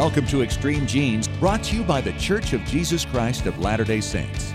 Welcome to Extreme Genes, brought to you by The Church of Jesus Christ of Latter day Saints.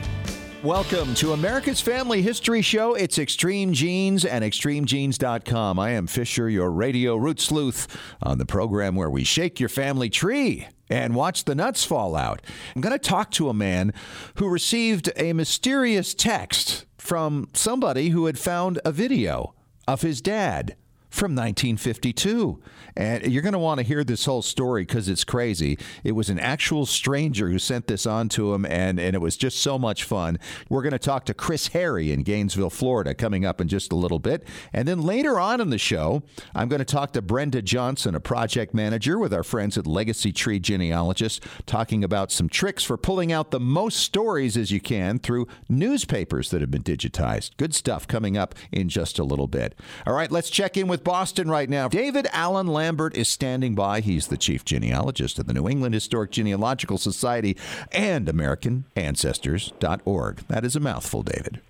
Welcome to America's Family History Show. It's Extreme Genes and ExtremeGenes.com. I am Fisher, your radio root sleuth, on the program where we shake your family tree and watch the nuts fall out. I'm going to talk to a man who received a mysterious text from somebody who had found a video of his dad from 1952. And you're going to want to hear this whole story because it's crazy. It was an actual stranger who sent this on to him, and, and it was just so much fun. We're going to talk to Chris Harry in Gainesville, Florida, coming up in just a little bit. And then later on in the show, I'm going to talk to Brenda Johnson, a project manager with our friends at Legacy Tree Genealogists, talking about some tricks for pulling out the most stories as you can through newspapers that have been digitized. Good stuff coming up in just a little bit. All right, let's check in with Boston right now. David Allen Lambert is standing by. He's the chief genealogist of the New England Historic Genealogical Society and AmericanAncestors.org. That is a mouthful, David.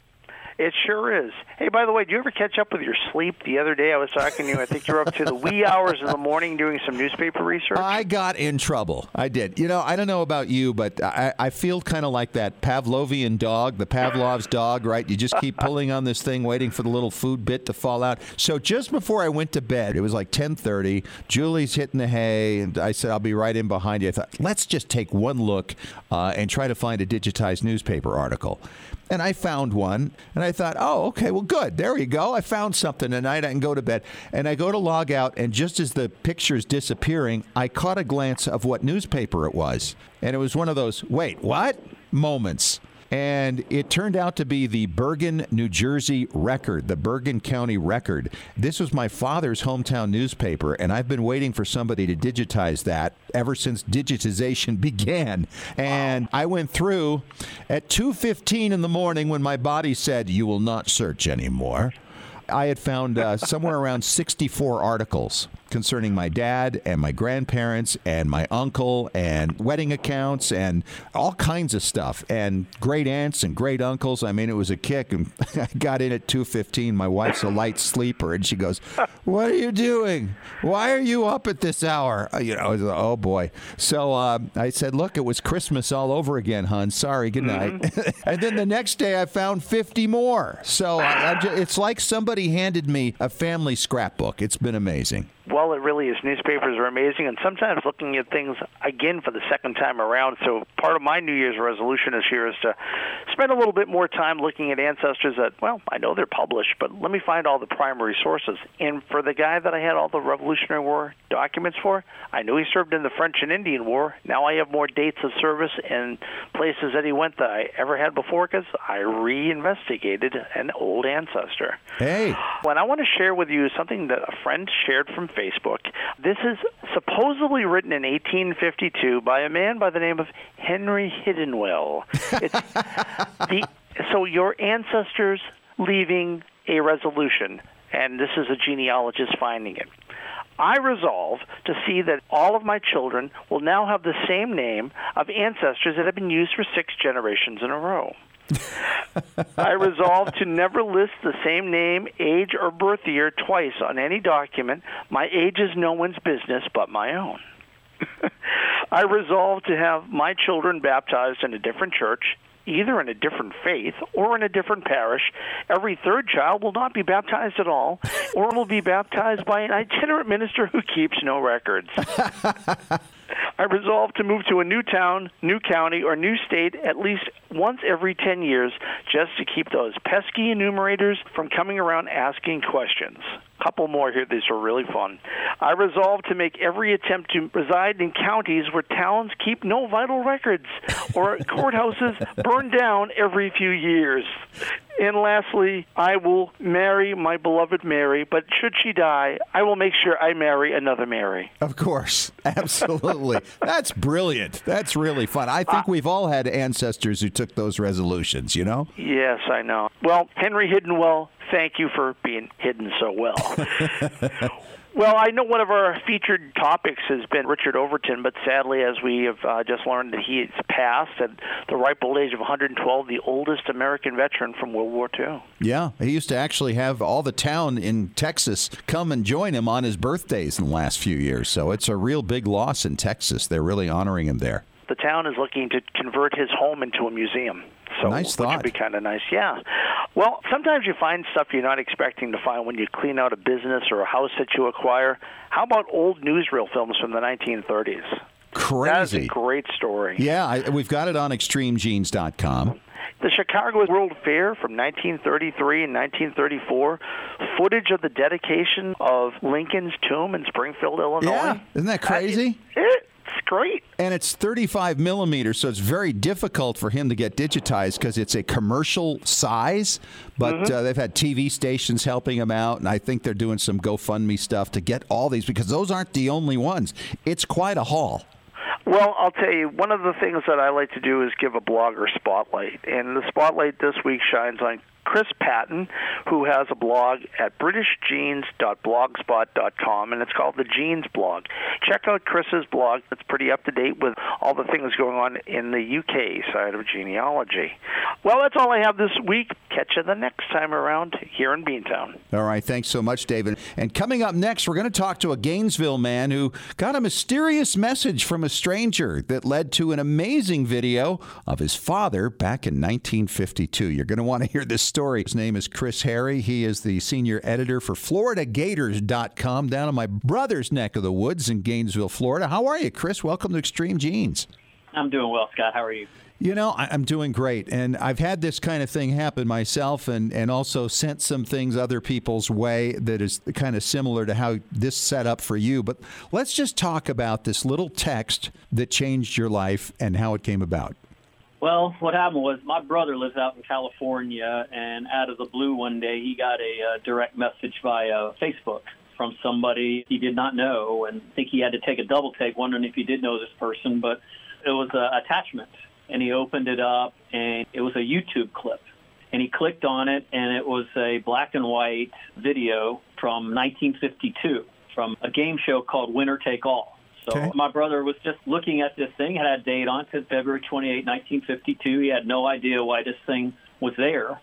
It sure is. Hey, by the way, do you ever catch up with your sleep? The other day I was talking to you. I think you're up to the wee hours of the morning doing some newspaper research. I got in trouble. I did. You know, I don't know about you, but I, I feel kind of like that Pavlovian dog, the Pavlov's dog, right? You just keep pulling on this thing, waiting for the little food bit to fall out. So just before I went to bed, it was like 10:30. Julie's hitting the hay, and I said I'll be right in behind you. I thought let's just take one look uh, and try to find a digitized newspaper article and I found one, and I thought, oh, okay, well, good. There you go. I found something tonight. I can go to bed. And I go to log out, and just as the picture's disappearing, I caught a glance of what newspaper it was. And it was one of those, wait, what? Moments. And it turned out to be the Bergen, New Jersey Record, the Bergen County Record. This was my father's hometown newspaper, and I've been waiting for somebody to digitize that ever since digitization began. And I went through at 2:15 in the morning when my body said, "You will not search anymore." I had found uh, somewhere around 64 articles concerning my dad and my grandparents and my uncle and wedding accounts and all kinds of stuff and great aunts and great uncles. I mean, it was a kick. And I got in at 2:15. My wife's a light sleeper, and she goes, "What are you doing? Why are you up at this hour?" Uh, you know, like, oh boy. So uh, I said, "Look, it was Christmas all over again, hon. Sorry. Good night." Mm-hmm. and then the next day, I found 50 more. So I, I just, it's like somebody handed me a family scrapbook. It's been amazing. Well, it really is. Newspapers are amazing, and sometimes looking at things again for the second time around. So, part of my New Year's resolution this year is to spend a little bit more time looking at ancestors that, well, I know they're published, but let me find all the primary sources. And for the guy that I had all the Revolutionary War documents for, I knew he served in the French and Indian War. Now I have more dates of service and places that he went that I ever had before because I reinvestigated an old ancestor. Hey. When I want to share with you something that a friend shared from Facebook. This is supposedly written in 1852 by a man by the name of Henry Hiddenwell. It's the, so your ancestors leaving a resolution, and this is a genealogist finding it. I resolve to see that all of my children will now have the same name of ancestors that have been used for six generations in a row. I resolve to never list the same name, age, or birth year twice on any document. My age is no one's business but my own. I resolve to have my children baptized in a different church, either in a different faith or in a different parish. Every third child will not be baptized at all, or will be baptized by an itinerant minister who keeps no records. I resolve to move to a new town, new county, or new state at least once every 10 years just to keep those pesky enumerators from coming around asking questions. Couple more here. These are really fun. I resolved to make every attempt to reside in counties where towns keep no vital records or courthouses burn down every few years. And lastly, I will marry my beloved Mary, but should she die, I will make sure I marry another Mary. Of course. Absolutely. That's brilliant. That's really fun. I think uh, we've all had ancestors who took those resolutions, you know? Yes, I know. Well, Henry Hiddenwell, thank you for being hidden so well. Well, I know one of our featured topics has been Richard Overton, but sadly, as we have uh, just learned that he has passed at the ripe old age of 112, the oldest American veteran from World War II. Yeah, he used to actually have all the town in Texas come and join him on his birthdays in the last few years. So it's a real big loss in Texas. They're really honoring him there. The town is looking to convert his home into a museum. So, nice thought. would be kind of nice. Yeah. Well, sometimes you find stuff you're not expecting to find when you clean out a business or a house that you acquire. How about old newsreel films from the 1930s? That is a Crazy. great story. Yeah, I, we've got it on extremegenes.com. The Chicago World Fair from 1933 and 1934, footage of the dedication of Lincoln's tomb in Springfield, Illinois. Yeah, isn't that crazy? It's great. And it's 35 millimeters, so it's very difficult for him to get digitized because it's a commercial size. But Mm-hmm. uh, they've had TV stations helping him out, and I think they're doing some GoFundMe stuff to get all these because those aren't the only ones. It's quite a haul. Well, I'll tell you, one of the things that I like to do is give a blogger spotlight. And the spotlight this week shines on Chris Paton, who has a blog at britishgenes.blogspot.com, and it's called the Genes Blog. Check out Chris's blog. It's pretty up to date with all the things going on in the UK side of genealogy. Well, that's all I have this week. Catch you the next time around here in Beantown. All right, thanks so much, David. And coming up next, we're going to talk to a Gainesville man who got a mysterious message from a stranger that led to an amazing video of his father back in 1952. You're going to want to hear this story. His name is Chris Harry. He is the senior editor for FloridaGators.com down in my brother's neck of the woods in Gainesville, Florida. How are you, Chris? Welcome to Extreme Genes. I'm doing well, Scott. How are you? You know, I- I'm doing great, and I've had this kind of thing happen myself, and, and also sent some things other people's way that is kind of similar to how this set up for you. But let's just talk about this little text that changed your life and how it came about. Well, what happened was my brother lives out in California, and out of the blue one day he got a uh, direct message via Facebook from somebody he did not know, and I think he had to take a double take, wondering if he did know this person. But it was an attachment, and he opened it up, and it was a YouTube clip. And he clicked on it, and it was a black and white video from 1952 from a game show called Winner Take All. So Okay. my brother was just looking at this thing, had a date on it, February 28, 1952. He had no idea why this thing was there.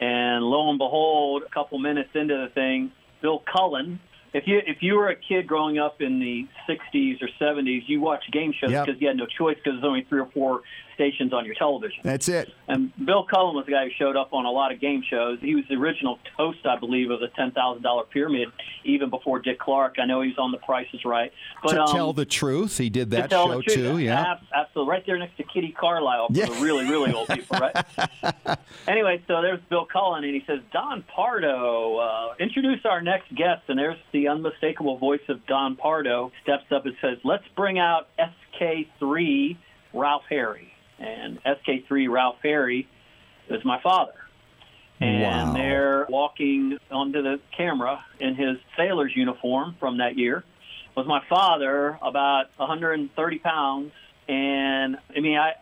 And lo and behold, a couple minutes into the thing, Bill Cullen. If you if you were a kid growing up in the 60s or 70s, you watched game shows Yep. because you had no choice because there's only three or four stations on your television. That's it. And Bill Cullen was the guy who showed up on a lot of game shows. He was the original host, I believe, of the ten thousand dollar pyramid, even before Dick Clark. I know he was on The Price is Right. But to um, tell the truth, he did that tell show too. Yeah. ab- absolutely, right there next to Kitty Carlisle for Yeah. the really, really old people, right? anyway, so there's Bill Cullen, and he says, "Don Pardo, uh, introduce our next guest." And there's the unmistakable voice of Don Pardo steps up and says, "Let's bring out SK3 Ralph Harry." And SK3 Ralph Harry is my father. And Wow. they're walking onto the camera in his sailor's uniform from that year. Was my father about 130 pounds, and I mean, I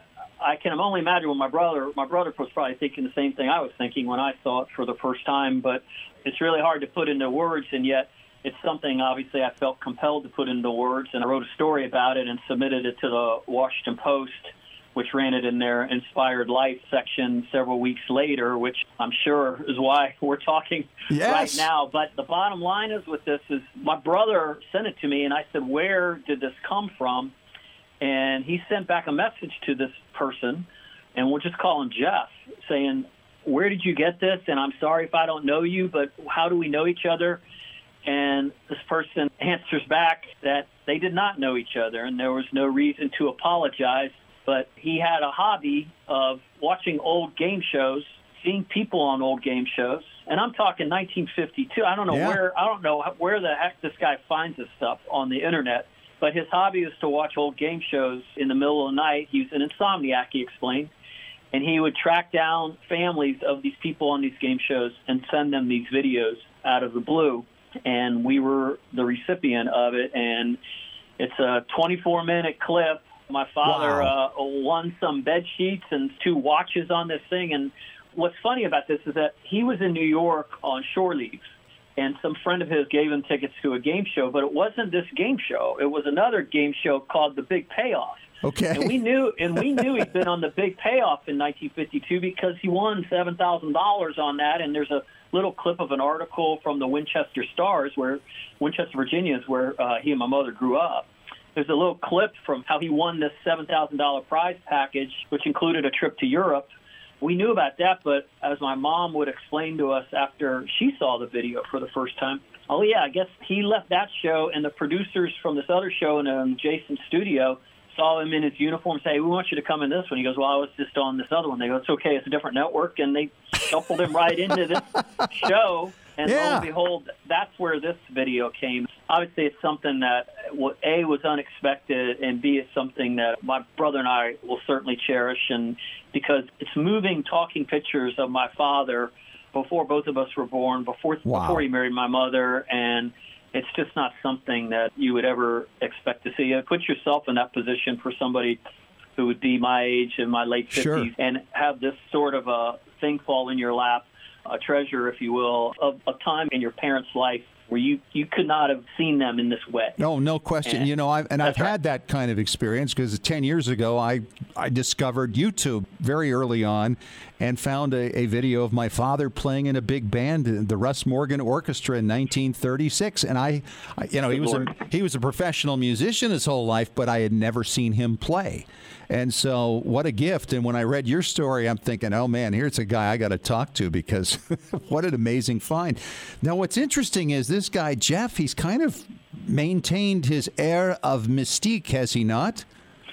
I can only imagine when my brother my brother was probably thinking the same thing I was thinking when I saw it for the first time. But it's really hard to put into words, and yet it's something obviously I felt compelled to put into words, and I wrote a story about it and submitted it to the Washington Post which ran it in their Inspired Life section several weeks later, which I'm sure is why we're talking Yes. right now. But the bottom line is with this is my brother sent it to me, and I said, "Where did this come from?" And he sent back a message to this person, and we'll just call him Jeff, saying, "Where did you get this?" And I'm sorry if I don't know you, but how do we know each other? And this person answers back that they did not know each other, and there was no reason to apologize. But he had a hobby of watching old game shows, seeing people on old game shows, and I'm talking 1952. I don't know Yeah. where I don't know where the heck this guy finds this stuff on the internet. But his hobby is to watch old game shows in the middle of the night. He was an insomniac, he explained and he would track down families of these people on these game shows and send them these videos out of the blue. And we were the recipient of it. And it's a 24 minute clip. My father Wow. uh, won some bed sheets and two watches on this thing. And what's funny about this is that he was in New York on shore leave. and some friend of his gave him tickets to a game show, but it wasn't this game show. It was another game show called The Big Payoff. Okay. And we knew, and we knew he'd been on the Big Payoff in 1952 because he won seven thousand dollars on that. And there's a little clip of an article from the Winchester Stars, where Winchester, Virginia, is where uh, he and my mother grew up. There's a little clip from how he won this seven thousand dollar prize package, which included a trip to Europe. We knew about that, but as my mom would explain to us after she saw the video for the first time, oh yeah, I guess he left that show, and the producers from this other show in um, Jason's studio saw him in his uniform say, "We want you to come in this one." He goes, "Well, I was just on this other one." They go, "It's okay, it's a different network," and they shuffled him right into this show. And lo and behold, that's where this video came. Obviously, it's something that a was unexpected, and b is something that my brother and I will certainly cherish, and because it's moving, talking pictures of my father before both of us were born, before Wow. before he married my mother, and it's just not something that you would ever expect to see. Put yourself in that position for somebody who would be my age in my late 50s Sure. and have this sort of a thing fall in your lap, a treasure, if you will, of a time in your parents' life where you, you could not have seen them in this way. No, no question. And- you know, I've, and I've right. had that kind of experience because 10 years ago, I, I discovered YouTube very early on and found a, a video of my father playing in a big band, the Russ Morgan Orchestra in 1936. And I, I you know, he was, a, he was a professional musician his whole life, but I had never seen him play. And so, what a gift. And when I read your story, I'm thinking, oh man, here's a guy I got to talk to because what an amazing find. Now, what's interesting is this guy, Jeff, he's kind of maintained his air of mystique, has he not?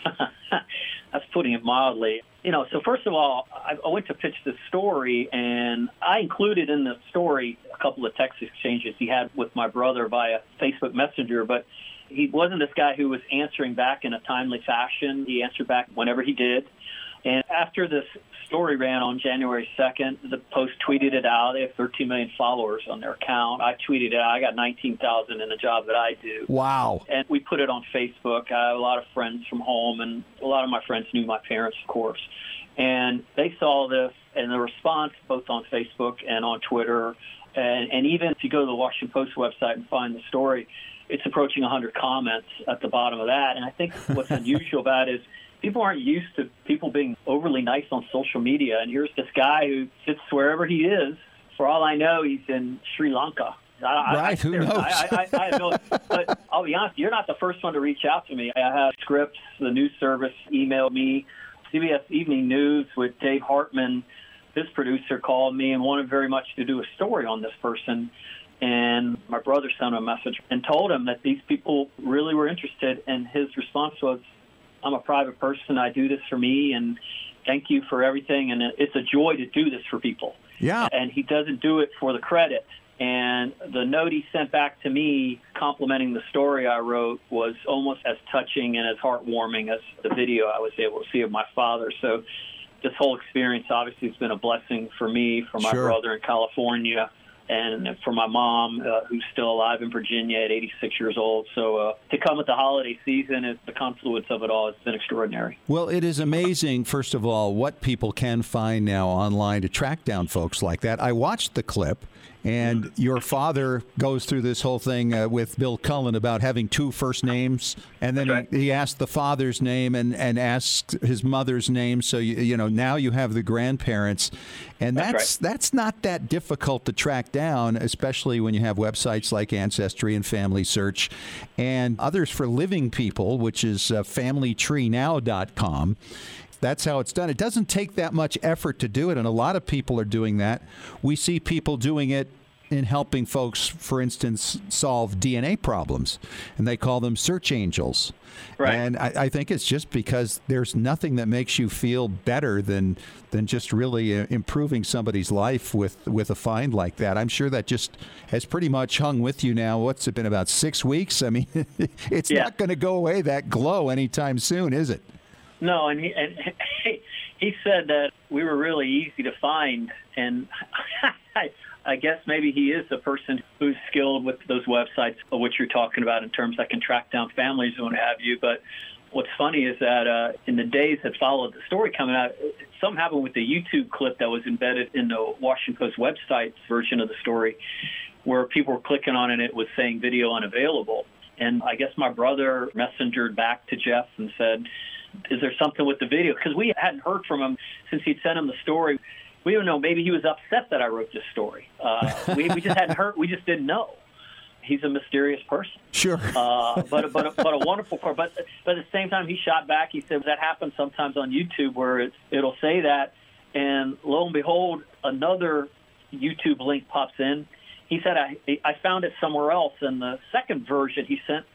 That's putting it mildly. You know, so first of all, I, I went to pitch this story, and I included in the story a couple of text exchanges he had with my brother via Facebook Messenger, but he wasn't this guy who was answering back in a timely fashion. He answered back whenever he did. And after this story ran on January 2nd, the Post tweeted it out. They have 13 million followers on their account. I tweeted it out. I got 19,000 in the job that I do Wow. and we put it on Facebook. I have a lot of friends from home, and a lot of my friends knew my parents, of course. And they saw this, and the response, both on Facebook and on Twitter, and, and even if you go to the Washington Post website and find the story, it's approaching 100 comments at the bottom of that. And I think what's unusual about it is people aren't used to people being overly nice on social media. And here's this guy who sits wherever he is. For all I know, he's in Sri Lanka. I, I- I, Right, who knows? I, I, I have no, but I'll be honest, you're not the first one to reach out to me. I have Scripps. the news service, emailed me. CBS Evening News with Dave Hartman, his producer, called me and wanted very much to do a story on this person. And my brother sent him a message and told him that these people really were interested. And his response was, I'm a private person. I do this for me. And thank you for everything. And it's a joy to do this for people Yeah. and he doesn't do it for the credit. And the note he sent back to me complimenting the story I wrote was almost as touching and as heartwarming as the video I was able to see of my father. So this whole experience obviously has been a blessing for me, for my Sure. brother in California, and for my mom, uh, who's still alive in Virginia at 86 years old. So uh, to come with the holiday season, is the confluence of it all It's been extraordinary. Well, it is amazing, first of all, what people can find now online to track down folks like that. I watched the clip, and your father goes through this whole thing uh, with Bill Cullen about having two first names, and then right. he, he asked the father's name and, and asked his mother's name. So, you, you know, now you have the grandparents, and That's that's, that's not that difficult to track down, especially when you have websites like Ancestry and Family Search and others for living people, which is uh, familytreenow.com. That's how it's done. It doesn't take that much effort to do it, and a lot of people are doing that. We see people doing it in helping folks, for instance, solve DNA problems, and they call them search angels. Right. And I, I think it's just because there's nothing that makes you feel better than than just really uh, improving somebody's life with with a find like that. I'm sure that just has pretty much hung with you now. What's it been about six weeks? I mean, it's Yeah. not going to go away that glow anytime soon, is it? No, and he and he said that we were really easy to find, and I, guess maybe he is the person who's skilled with those websites of what you're talking about in terms that can track down families and what have you. But what's funny is that uh, in the days that followed the story coming out, something happened with the YouTube clip that was embedded in the Washington Post website version of the story where people were clicking on it and it was saying video unavailable. And I guess my brother messengered back to Jeff and said, is there something with the video? Because we hadn't heard from him since he'd sent him the story. We don't know. Maybe he was upset that I wrote this story. Uh, we, we just hadn't heard. We just didn't know. He's a mysterious person. Sure. Uh, but but but a wonderful part. But but at the same time, he shot back. He said that happens sometimes on YouTube where it, it'll say that, and lo and behold, another YouTube link pops in. He said I I found it somewhere else, and the second version he sent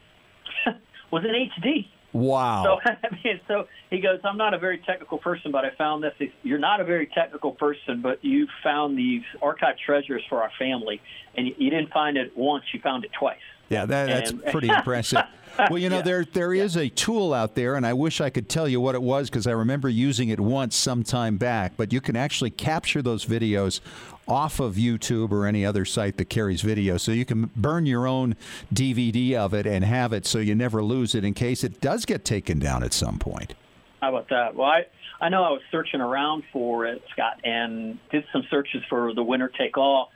was in HD. Wow. So I mean, so he goes, I'm not a very technical person, but I found this. You're not a very technical person, but you found these archive treasures for our family, and you, you didn't find it once, you found it twice. Yeah, that, that's and, pretty impressive. Well, you know, yeah. there there is a tool out there, and I wish I could tell you what it was because I remember using it once some time back. But you can actually capture those videos off of YouTube or any other site that carries video, so you can burn your own DVD of it and have it, so you never lose it in case it does get taken down at some point. How about that? Well, I I know I was searching around for it, Scott, and did some searches for the winner take all,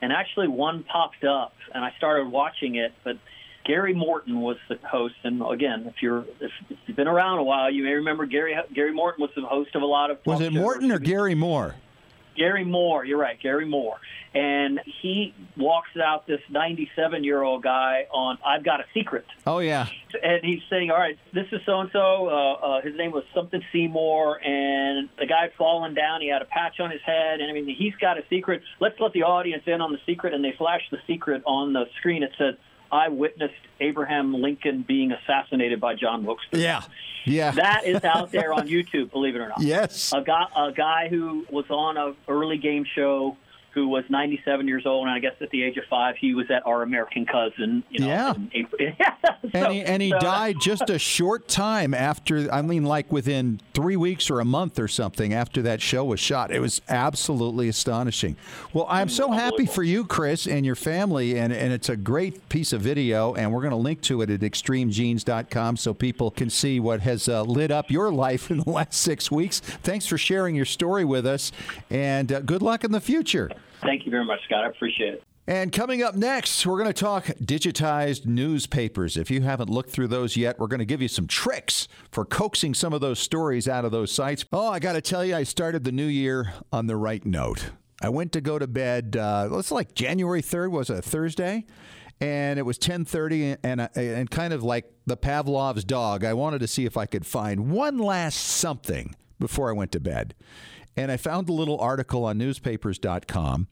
and actually one popped up, and I started watching it, but Gary Morton was the host, and again, if you're if, you've been around a while, you may remember Gary Gary Morton was the host of a lot of. Was it Morton or Gary Moore? Gary Moore, you're right, Gary Moore, and he walks out this 97 year old guy on "I've Got a Secret." Oh yeah, and he's saying, "All right, this is so and so. His name was something Seymour, and the guy had fallen down. He had a patch on his head, and I mean, he's got a secret. Let's let the audience in on the secret." And they flash the secret on the screen. It says I witnessed Abraham Lincoln being assassinated by John Wilkes. Booth. Yeah. Yeah. That is out there on YouTube, believe it or not. Yes. A guy, a guy who was on a early game show who was 97 years old, and I guess at the age of five, he was at Our American Cousin. You know, yeah. so, and he, and he so, died just a short time after, I mean, like within three weeks or a month or something after that show was shot. It was absolutely astonishing. Well, I'm so happy for you, Chris, and your family, and, and it's a great piece of video, and we're going to link to it at extremegenes.com so people can see what has uh, lit up your life in the last six weeks. Thanks for sharing your story with us, and uh, good luck in the future. Thank you very much, Scott. I appreciate it. And coming up next, we're going to talk digitized newspapers. If you haven't looked through those yet, we're going to give you some tricks for coaxing some of those stories out of those sites. Oh, I got to tell you, I started the new year on the right note. I went to go to bed. Uh, it's like January third was a Thursday, and it was ten thirty, and and kind of like the Pavlov's dog. I wanted to see if I could find one last something before I went to bed. And I found a little article on newspapers.com.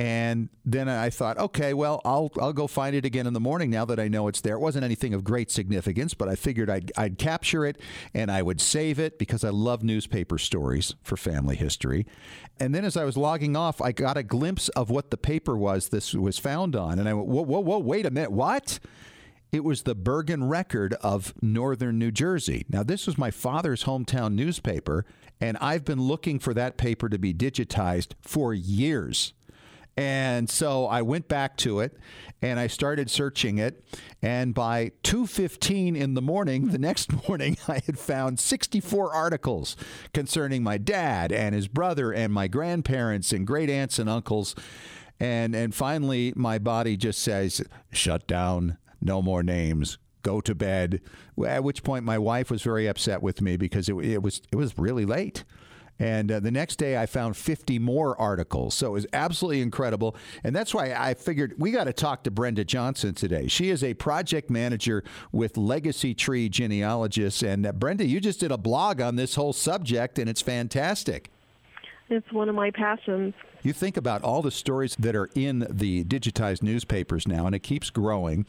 And then I thought, okay, well, I'll I'll go find it again in the morning now that I know it's there. It wasn't anything of great significance, but I figured I'd I'd capture it and I would save it because I love newspaper stories for family history. And then as I was logging off, I got a glimpse of what the paper was this was found on, and I went, whoa, whoa, whoa, wait a minute, what? It was the Bergen Record of Northern New Jersey. Now, this was my father's hometown newspaper, and I've been looking for that paper to be digitized for years. And so I went back to it and I started searching it and by 2:15 in the morning the next morning I had found 64 articles concerning my dad and his brother and my grandparents and great aunts and uncles and and finally my body just says shut down no more names go to bed. At which point, my wife was very upset with me because it, it was it was really late. And uh, the next day, I found 50 more articles. So it was absolutely incredible. And that's why I figured we got to talk to Brenda Johnson today. She is a project manager with Legacy Tree Genealogists. And uh, Brenda, you just did a blog on this whole subject, and it's fantastic. It's one of my passions. You think about all the stories that are in the digitized newspapers now, and it keeps growing.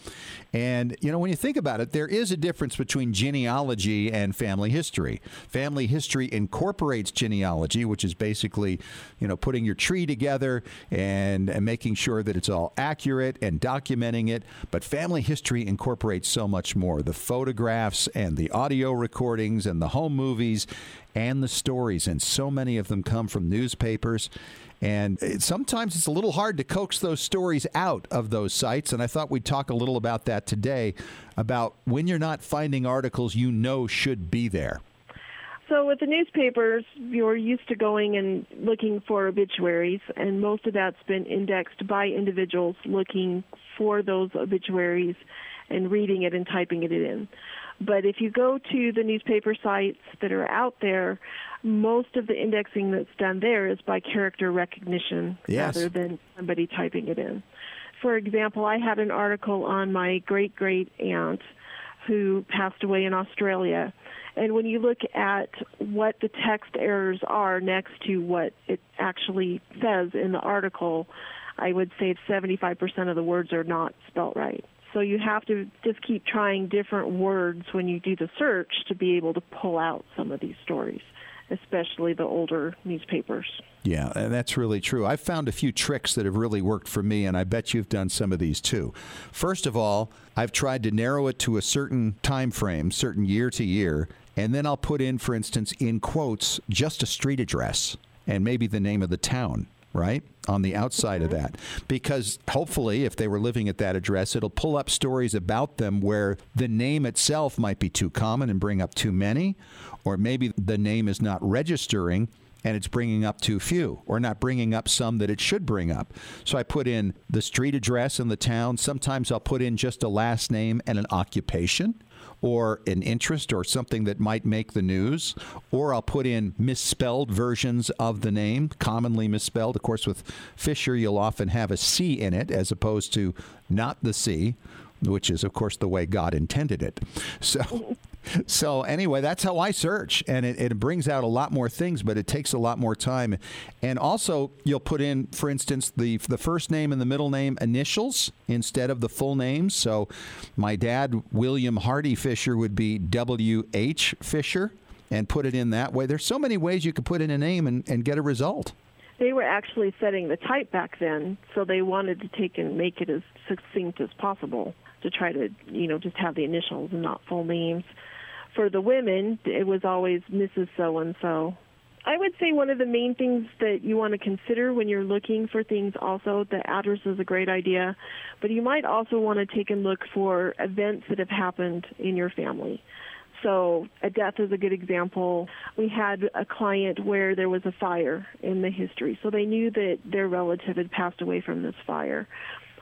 And, you know, when you think about it, there is a difference between genealogy and family history. Family history incorporates genealogy, which is basically, you know, putting your tree together and, and making sure that it's all accurate and documenting it. But family history incorporates so much more the photographs and the audio recordings and the home movies and the stories. And so many of them come from newspapers. And it, sometimes it's a little hard to coax those stories out of those sites. And I thought we'd talk a little about that today about when you're not finding articles you know should be there. So with the newspapers, you're used to going and looking for obituaries, and most of that's been indexed by individuals looking for those obituaries and reading it and typing it in. But if you go to the newspaper sites that are out there, most of the indexing that's done there is by character recognition Yes. rather than somebody typing it in. For example, I had an article on my great great aunt who passed away in Australia. And when you look at what the text errors are next to what it actually says in the article, I would say 75% of the words are not spelt right. So you have to just keep trying different words when you do the search to be able to pull out some of these stories, especially the older newspapers. Yeah, and that's really true. I've found a few tricks that have really worked for me, and I bet you've done some of these too. First of all, I've tried to narrow it to a certain time frame, certain year to year, and then I'll put in, for instance, in quotes, just a street address and maybe the name of the town. Right on the outside of mm-hmm. that, because hopefully, if they were living at that address, it'll pull up stories about them where the name itself might be too common and bring up too many, or maybe the name is not registering and it's bringing up too few or not bringing up some that it should bring up. So I put in the street address and the town. Sometimes I'll put in just a last name and an occupation or an interest or something that might make the news, or I'll put in misspelled versions of the name, commonly misspelled. Of course, with Fisher, you'll often have a C in it as opposed to not the C, which is, of course, the way God intended it. So. So anyway, that's how I search, and it, it brings out a lot more things, but it takes a lot more time. And also, you'll put in, for instance, the the first name and the middle name initials instead of the full names. So, my dad, William Hardy Fisher, would be W H Fisher, and put it in that way. There's so many ways you could put in a name and, and get a result. They were actually setting the type back then, so they wanted to take and make it as succinct as possible to try to, you know, just have the initials and not full names. For the women, it was always Mrs. So and so. I would say one of the main things that you want to consider when you're looking for things also, the address is a great idea, but you might also want to take a look for events that have happened in your family. So a death is a good example. We had a client where there was a fire in the history, so they knew that their relative had passed away from this fire.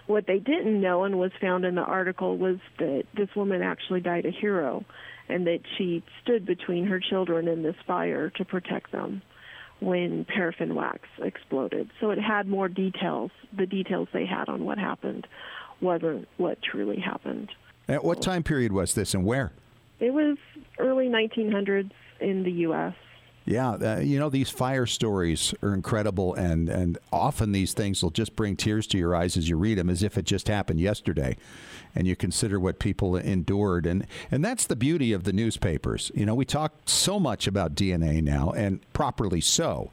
What they didn't know and was found in the article was that this woman actually died a hero and that she stood between her children in this fire to protect them when paraffin wax exploded. So it had more details. The details they had on what happened wasn't what truly happened. At what time period was this, and where? It was early 1900s in the U.S. Yeah, uh, you know these fire stories are incredible, and and often these things will just bring tears to your eyes as you read them, as if it just happened yesterday, and you consider what people endured, and and that's the beauty of the newspapers. You know, we talk so much about DNA now, and properly so.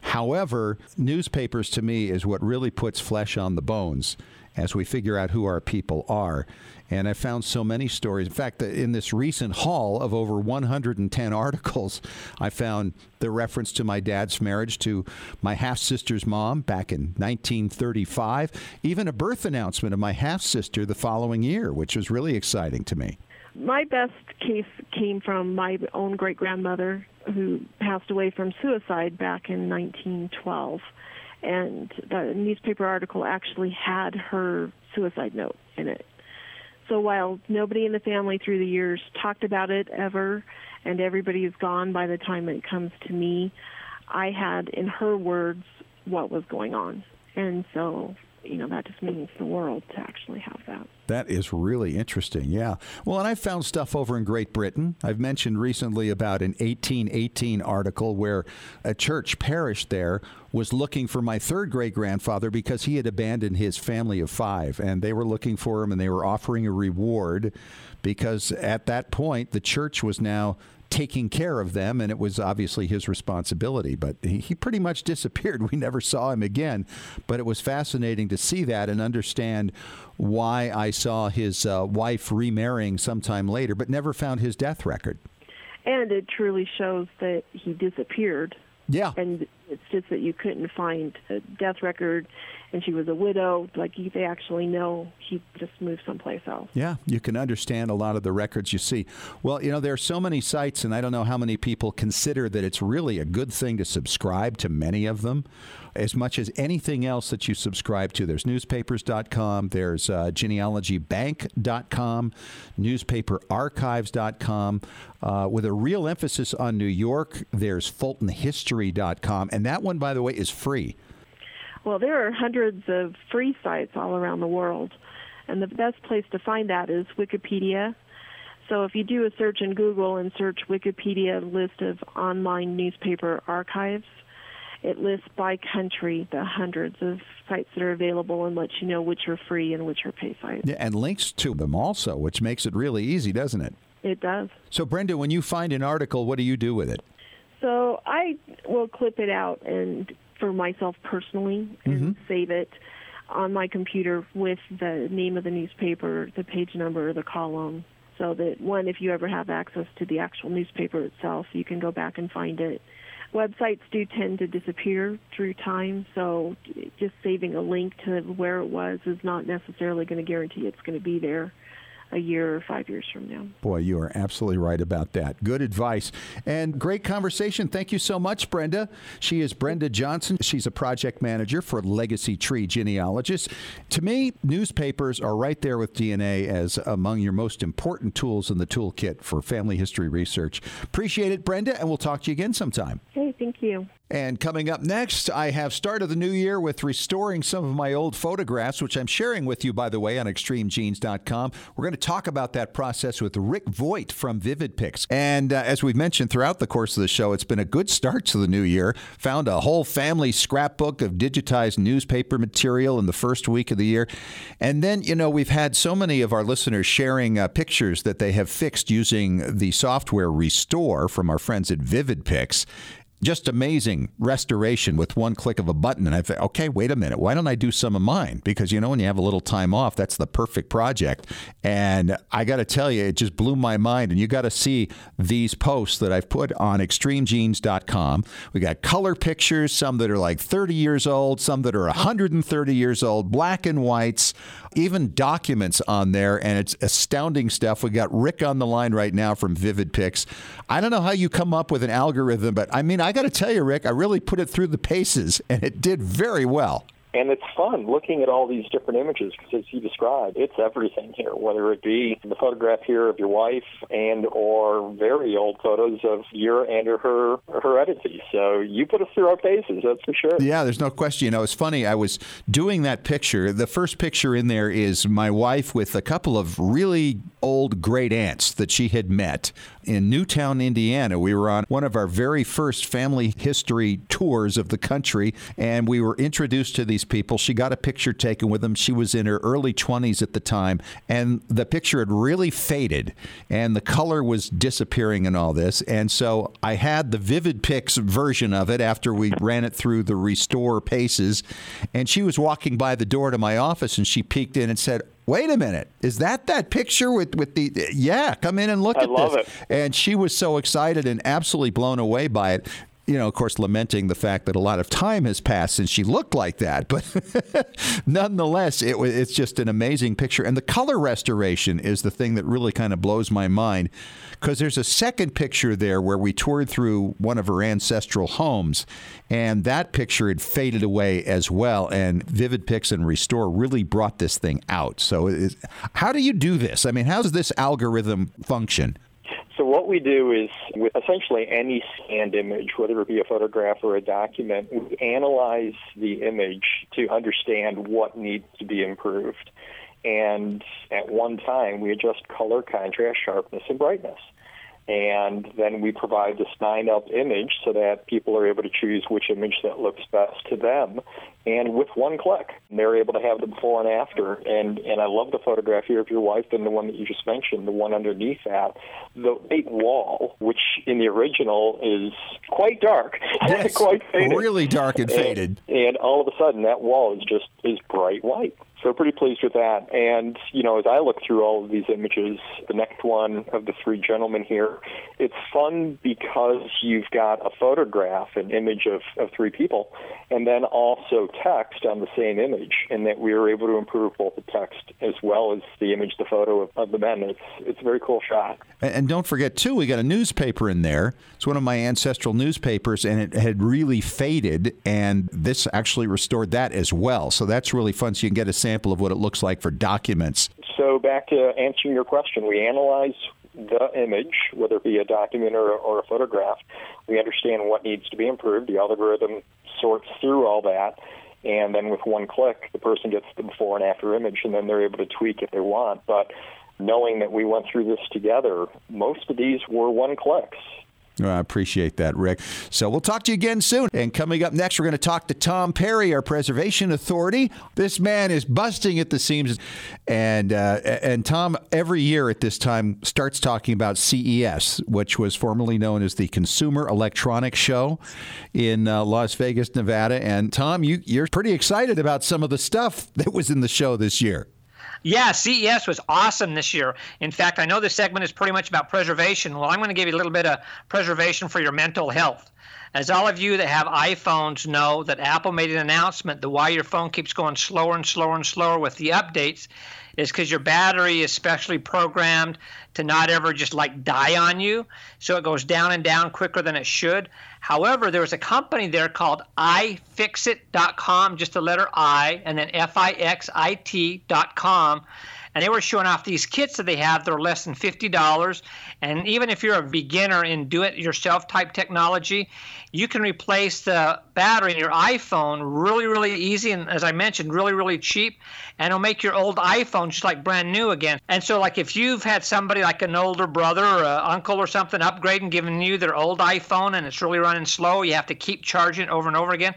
However, newspapers to me is what really puts flesh on the bones as we figure out who our people are. And I found so many stories. In fact, in this recent haul of over 110 articles, I found the reference to my dad's marriage to my half sister's mom back in 1935, even a birth announcement of my half sister the following year, which was really exciting to me. My best case came from my own great grandmother who passed away from suicide back in 1912 and the newspaper article actually had her suicide note in it. So while nobody in the family through the years talked about it ever, and everybody is gone by the time it comes to me, I had in her words what was going on. And so, you know, that just means the world to actually have that. That is really interesting. Yeah. Well, and I found stuff over in Great Britain. I've mentioned recently about an 1818 article where a church parish there was looking for my third great grandfather because he had abandoned his family of five. And they were looking for him and they were offering a reward because at that point, the church was now taking care of them, and it was obviously his responsibility. But he, he, pretty much disappeared. We never saw him again. But it was fascinating to see that and understand why I saw his uh, wife remarrying sometime later, but never found his death record. And it truly shows that he disappeared. Yeah. And It's just that you couldn't find a death record, and she was a widow. Like they actually know he just moved someplace else. Yeah, you can understand a lot of the records you see. Well, you know, there are so many sites, and I don't know how many people consider that it's really a good thing to subscribe to many of them as much as anything else that you subscribe to. There's newspapers.com, there's uh, genealogybank.com, newspaperarchives.com. Uh, with a real emphasis on New York, there's fultonhistory.com. And that one, by the way, is free. Well, there are hundreds of free sites all around the world. And the best place to find that is Wikipedia. So if you do a search in Google and search Wikipedia list of online newspaper archives, it lists by country the hundreds of sites that are available and lets you know which are free and which are pay sites. Yeah, and links to them also, which makes it really easy, doesn't it? It does. So, Brenda, when you find an article, what do you do with it? So I will clip it out and for myself personally and mm-hmm. save it on my computer with the name of the newspaper, the page number, the column, so that one, if you ever have access to the actual newspaper itself, you can go back and find it websites do tend to disappear through time, so just saving a link to where it was is not necessarily going to guarantee it's going to be there a year or five years from now. Boy, you are absolutely right about that. Good advice and great conversation. Thank you so much, Brenda. She is Brenda Johnson. She's a project manager for Legacy Tree Genealogists. To me, newspapers are right there with DNA as among your most important tools in the toolkit for family history research. Appreciate it, Brenda, and we'll talk to you again sometime. Hey, thank you. And coming up next, I have started the new year with restoring some of my old photographs, which I'm sharing with you, by the way, on extremegenes.com. We're going to talk about that process with Rick Voigt from Vivid Pics. And uh, as we've mentioned throughout the course of the show, it's been a good start to the new year. Found a whole family scrapbook of digitized newspaper material in the first week of the year. And then, you know, we've had so many of our listeners sharing uh, pictures that they have fixed using the software Restore from our friends at Vivid Pics just amazing restoration with one click of a button. And I thought, okay, wait a minute. Why don't I do some of mine? Because, you know, when you have a little time off, that's the perfect project. And I got to tell you, it just blew my mind. And you got to see these posts that I've put on extremegenes.com. We got color pictures, some that are like 30 years old, some that are 130 years old, black and whites, even documents on there. And it's astounding stuff. We got Rick on the line right now from Vivid Pics. I don't know how you come up with an algorithm, but I mean, I got to tell you, Rick, I really put it through the paces, and it did very well and it's fun looking at all these different images because, as you described, it's everything here. Whether it be the photograph here of your wife and or very old photos of your and or her heredity. So you put us through our paces, that's for sure. Yeah, there's no question. You know, it's funny. I was doing that picture. The first picture in there is my wife with a couple of really old great aunts that she had met in Newtown, Indiana. We were on one of our very first family history tours of the country, and we were introduced to these people. She got a picture taken with them. She was in her early 20s at the time, and the picture had really faded, and the color was disappearing and all this. And so I had the Vivid Pics version of it after we ran it through the restore paces, and she was walking by the door to my office, and she peeked in and said, wait a minute, is that that picture with, with the, yeah, come in and look I at love this. It. And she was so excited and absolutely blown away by it. You know, of course, lamenting the fact that a lot of time has passed since she looked like that. But nonetheless, it, it's just an amazing picture. And the color restoration is the thing that really kind of blows my mind because there's a second picture there where we toured through one of her ancestral homes, and that picture had faded away as well. And Vivid Pics and Restore really brought this thing out. So, how do you do this? I mean, how does this algorithm function? So what we do is with essentially any scanned image, whether it be a photograph or a document, we analyze the image to understand what needs to be improved. And at one time, we adjust color, contrast, sharpness, and brightness and then we provide the sign up image so that people are able to choose which image that looks best to them. And with one click they're able to have the before and after. And and I love the photograph here of your wife and the one that you just mentioned the one underneath that. The white wall which in the original is quite dark yes, quite faded. really dark and faded. and, and all of a sudden that wall is just is bright white So pretty pleased with that. And, you know, as I look through all of these images, the next one of the three gentlemen here, it's fun because you've got a photograph, an image of, of three people, and then also text on the same image, and that we were able to improve both the text as well as the image, the photo of, of the men. It's, it's a very cool shot. And don't forget, too, we got a newspaper in there. It's one of my ancestral newspapers, and it had really faded, and this actually restored that as well. So that's really fun. So you can get a sample of what it looks like for documents. So back to answering your question, we analyze the image, whether it be a document or, or a photograph. We understand what needs to be improved. The algorithm sorts through all that and then with one click, the person gets the before and after image, and then they're able to tweak if they want. But knowing that we went through this together, most of these were one clicks. I appreciate that, Rick. So we'll talk to you again soon. And coming up next, we're going to talk to Tom Perry, our preservation authority. This man is busting at the seams, and uh, and Tom every year at this time starts talking about CES, which was formerly known as the Consumer Electronics Show in uh, Las Vegas, Nevada. And Tom, you you're pretty excited about some of the stuff that was in the show this year. Yeah, CES was awesome this year. In fact, I know this segment is pretty much about preservation. Well, I'm going to give you a little bit of preservation for your mental health. As all of you that have iPhones know, that Apple made an announcement that why your phone keeps going slower and slower and slower with the updates is because your battery is specially programmed to not ever just like die on you. So it goes down and down quicker than it should. However, there was a company there called iFixit.com, just the letter I, and then F I X I T.com and they were showing off these kits that they have. They're less than fifty dollars, and even if you're a beginner in do-it-yourself type technology, you can replace the battery in your iPhone really, really easy, and as I mentioned, really, really cheap, and it'll make your old iPhone just like brand new again. And so, like if you've had somebody like an older brother or uncle or something upgrade and giving you their old iPhone, and it's really running slow, you have to keep charging it over and over again.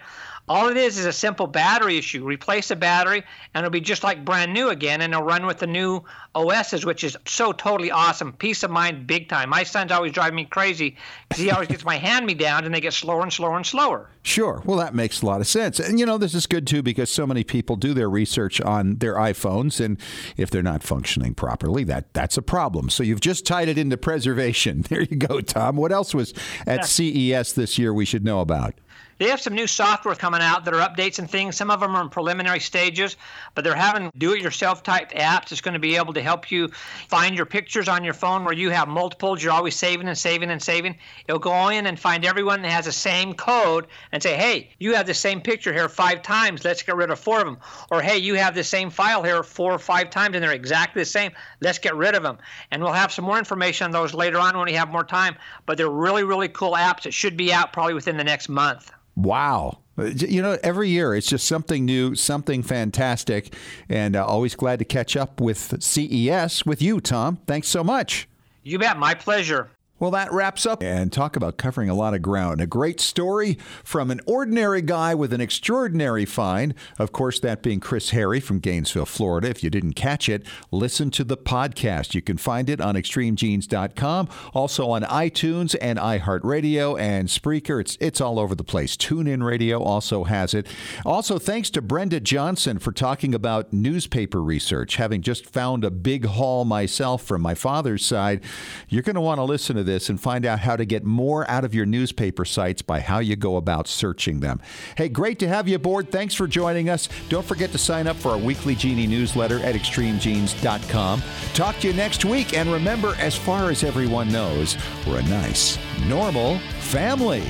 All it is is a simple battery issue. Replace a battery, and it'll be just like brand new again, and it'll run with the new OSs, which is so totally awesome. Peace of mind, big time. My son's always driving me crazy because he always gets my hand me downs, and they get slower and slower and slower. Sure. Well, that makes a lot of sense. And, you know, this is good too because so many people do their research on their iPhones, and if they're not functioning properly, that that's a problem. So you've just tied it into preservation. There you go, Tom. What else was at yeah. CES this year we should know about? They have some new software coming out that are updates and things. Some of them are in preliminary stages, but they're having do it yourself type apps. It's going to be able to help you find your pictures on your phone where you have multiples. You're always saving and saving and saving. It'll go in and find everyone that has the same code and say, hey, you have the same picture here five times. Let's get rid of four of them. Or, hey, you have the same file here four or five times and they're exactly the same. Let's get rid of them. And we'll have some more information on those later on when we have more time. But they're really, really cool apps. It should be out probably within the next month. Wow. You know, every year it's just something new, something fantastic, and uh, always glad to catch up with CES with you, Tom. Thanks so much. You bet. My pleasure. Well, that wraps up and talk about covering a lot of ground. A great story from an ordinary guy with an extraordinary find. Of course, that being Chris Harry from Gainesville, Florida. If you didn't catch it, listen to the podcast. You can find it on extremegenes.com, also on iTunes and iHeartRadio and Spreaker. It's it's all over the place. TuneIn Radio also has it. Also, thanks to Brenda Johnson for talking about newspaper research. Having just found a big haul myself from my father's side, you're going to want to listen to this and find out how to get more out of your newspaper sites by how you go about searching them. Hey, great to have you aboard. Thanks for joining us. Don't forget to sign up for our weekly Genie newsletter at extremegenes.com. Talk to you next week. And remember, as far as everyone knows, we're a nice, normal family.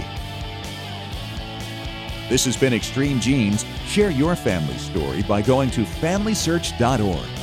This has been Extreme Genes. Share your family story by going to FamilySearch.org.